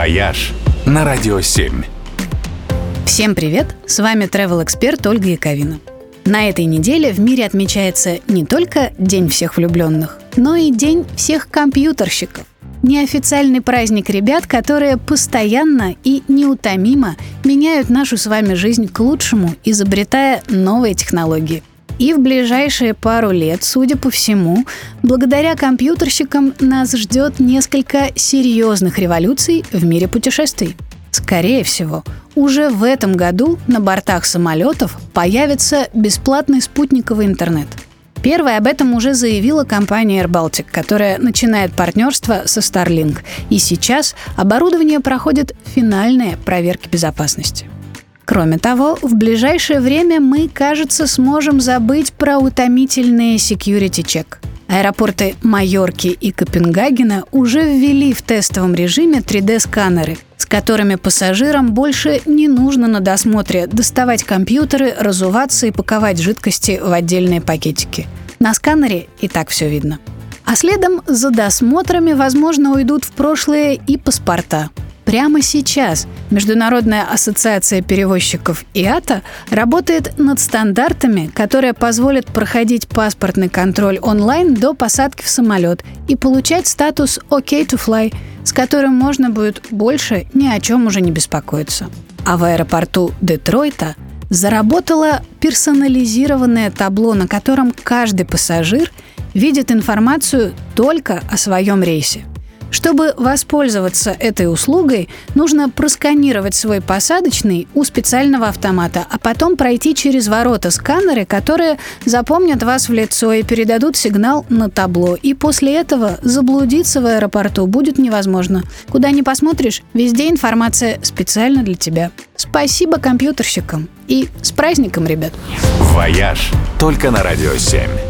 «Вояж» на Радио 7. Всем привет! С вами travel эксперт Ольга Яковина. На этой неделе в мире отмечается не только День всех влюбленных, но и День всех компьютерщиков. Неофициальный праздник ребят, которые постоянно и неутомимо меняют нашу с вами жизнь к лучшему, изобретая новые технологии. И в ближайшие пару лет, судя по всему, благодаря компьютерщикам нас ждет несколько серьезных революций в мире путешествий. Скорее всего, уже в этом году на бортах самолетов появится бесплатный спутниковый интернет. Первая об этом уже заявила компания Air Baltic, которая начинает партнерство со Starlink. И сейчас оборудование проходит финальные проверки безопасности. Кроме того, в ближайшее время мы, кажется, сможем забыть про утомительные security check. Аэропорты Майорки и Копенгагена уже ввели в тестовом режиме 3D-сканеры, с которыми пассажирам больше не нужно на досмотре доставать компьютеры, разуваться и паковать жидкости в отдельные пакетики. На сканере и так все видно. А следом за досмотрами, возможно, уйдут в прошлое и паспорта. Прямо сейчас Международная ассоциация перевозчиков ИАТА работает над стандартами, которые позволят проходить паспортный контроль онлайн до посадки в самолет и получать статус «OK to fly», с которым можно будет больше ни о чем уже не беспокоиться. А в аэропорту Детройта заработало персонализированное табло, на котором каждый пассажир видит информацию только о своем рейсе. Чтобы воспользоваться этой услугой, нужно просканировать свой посадочный у специального автомата, а потом пройти через ворота сканеры, которые запомнят вас в лицо и передадут сигнал на табло. И после этого заблудиться в аэропорту будет невозможно. Куда ни посмотришь, везде информация специально для тебя. Спасибо компьютерщикам и с праздником, ребят! «Вояж» только на Радио 7.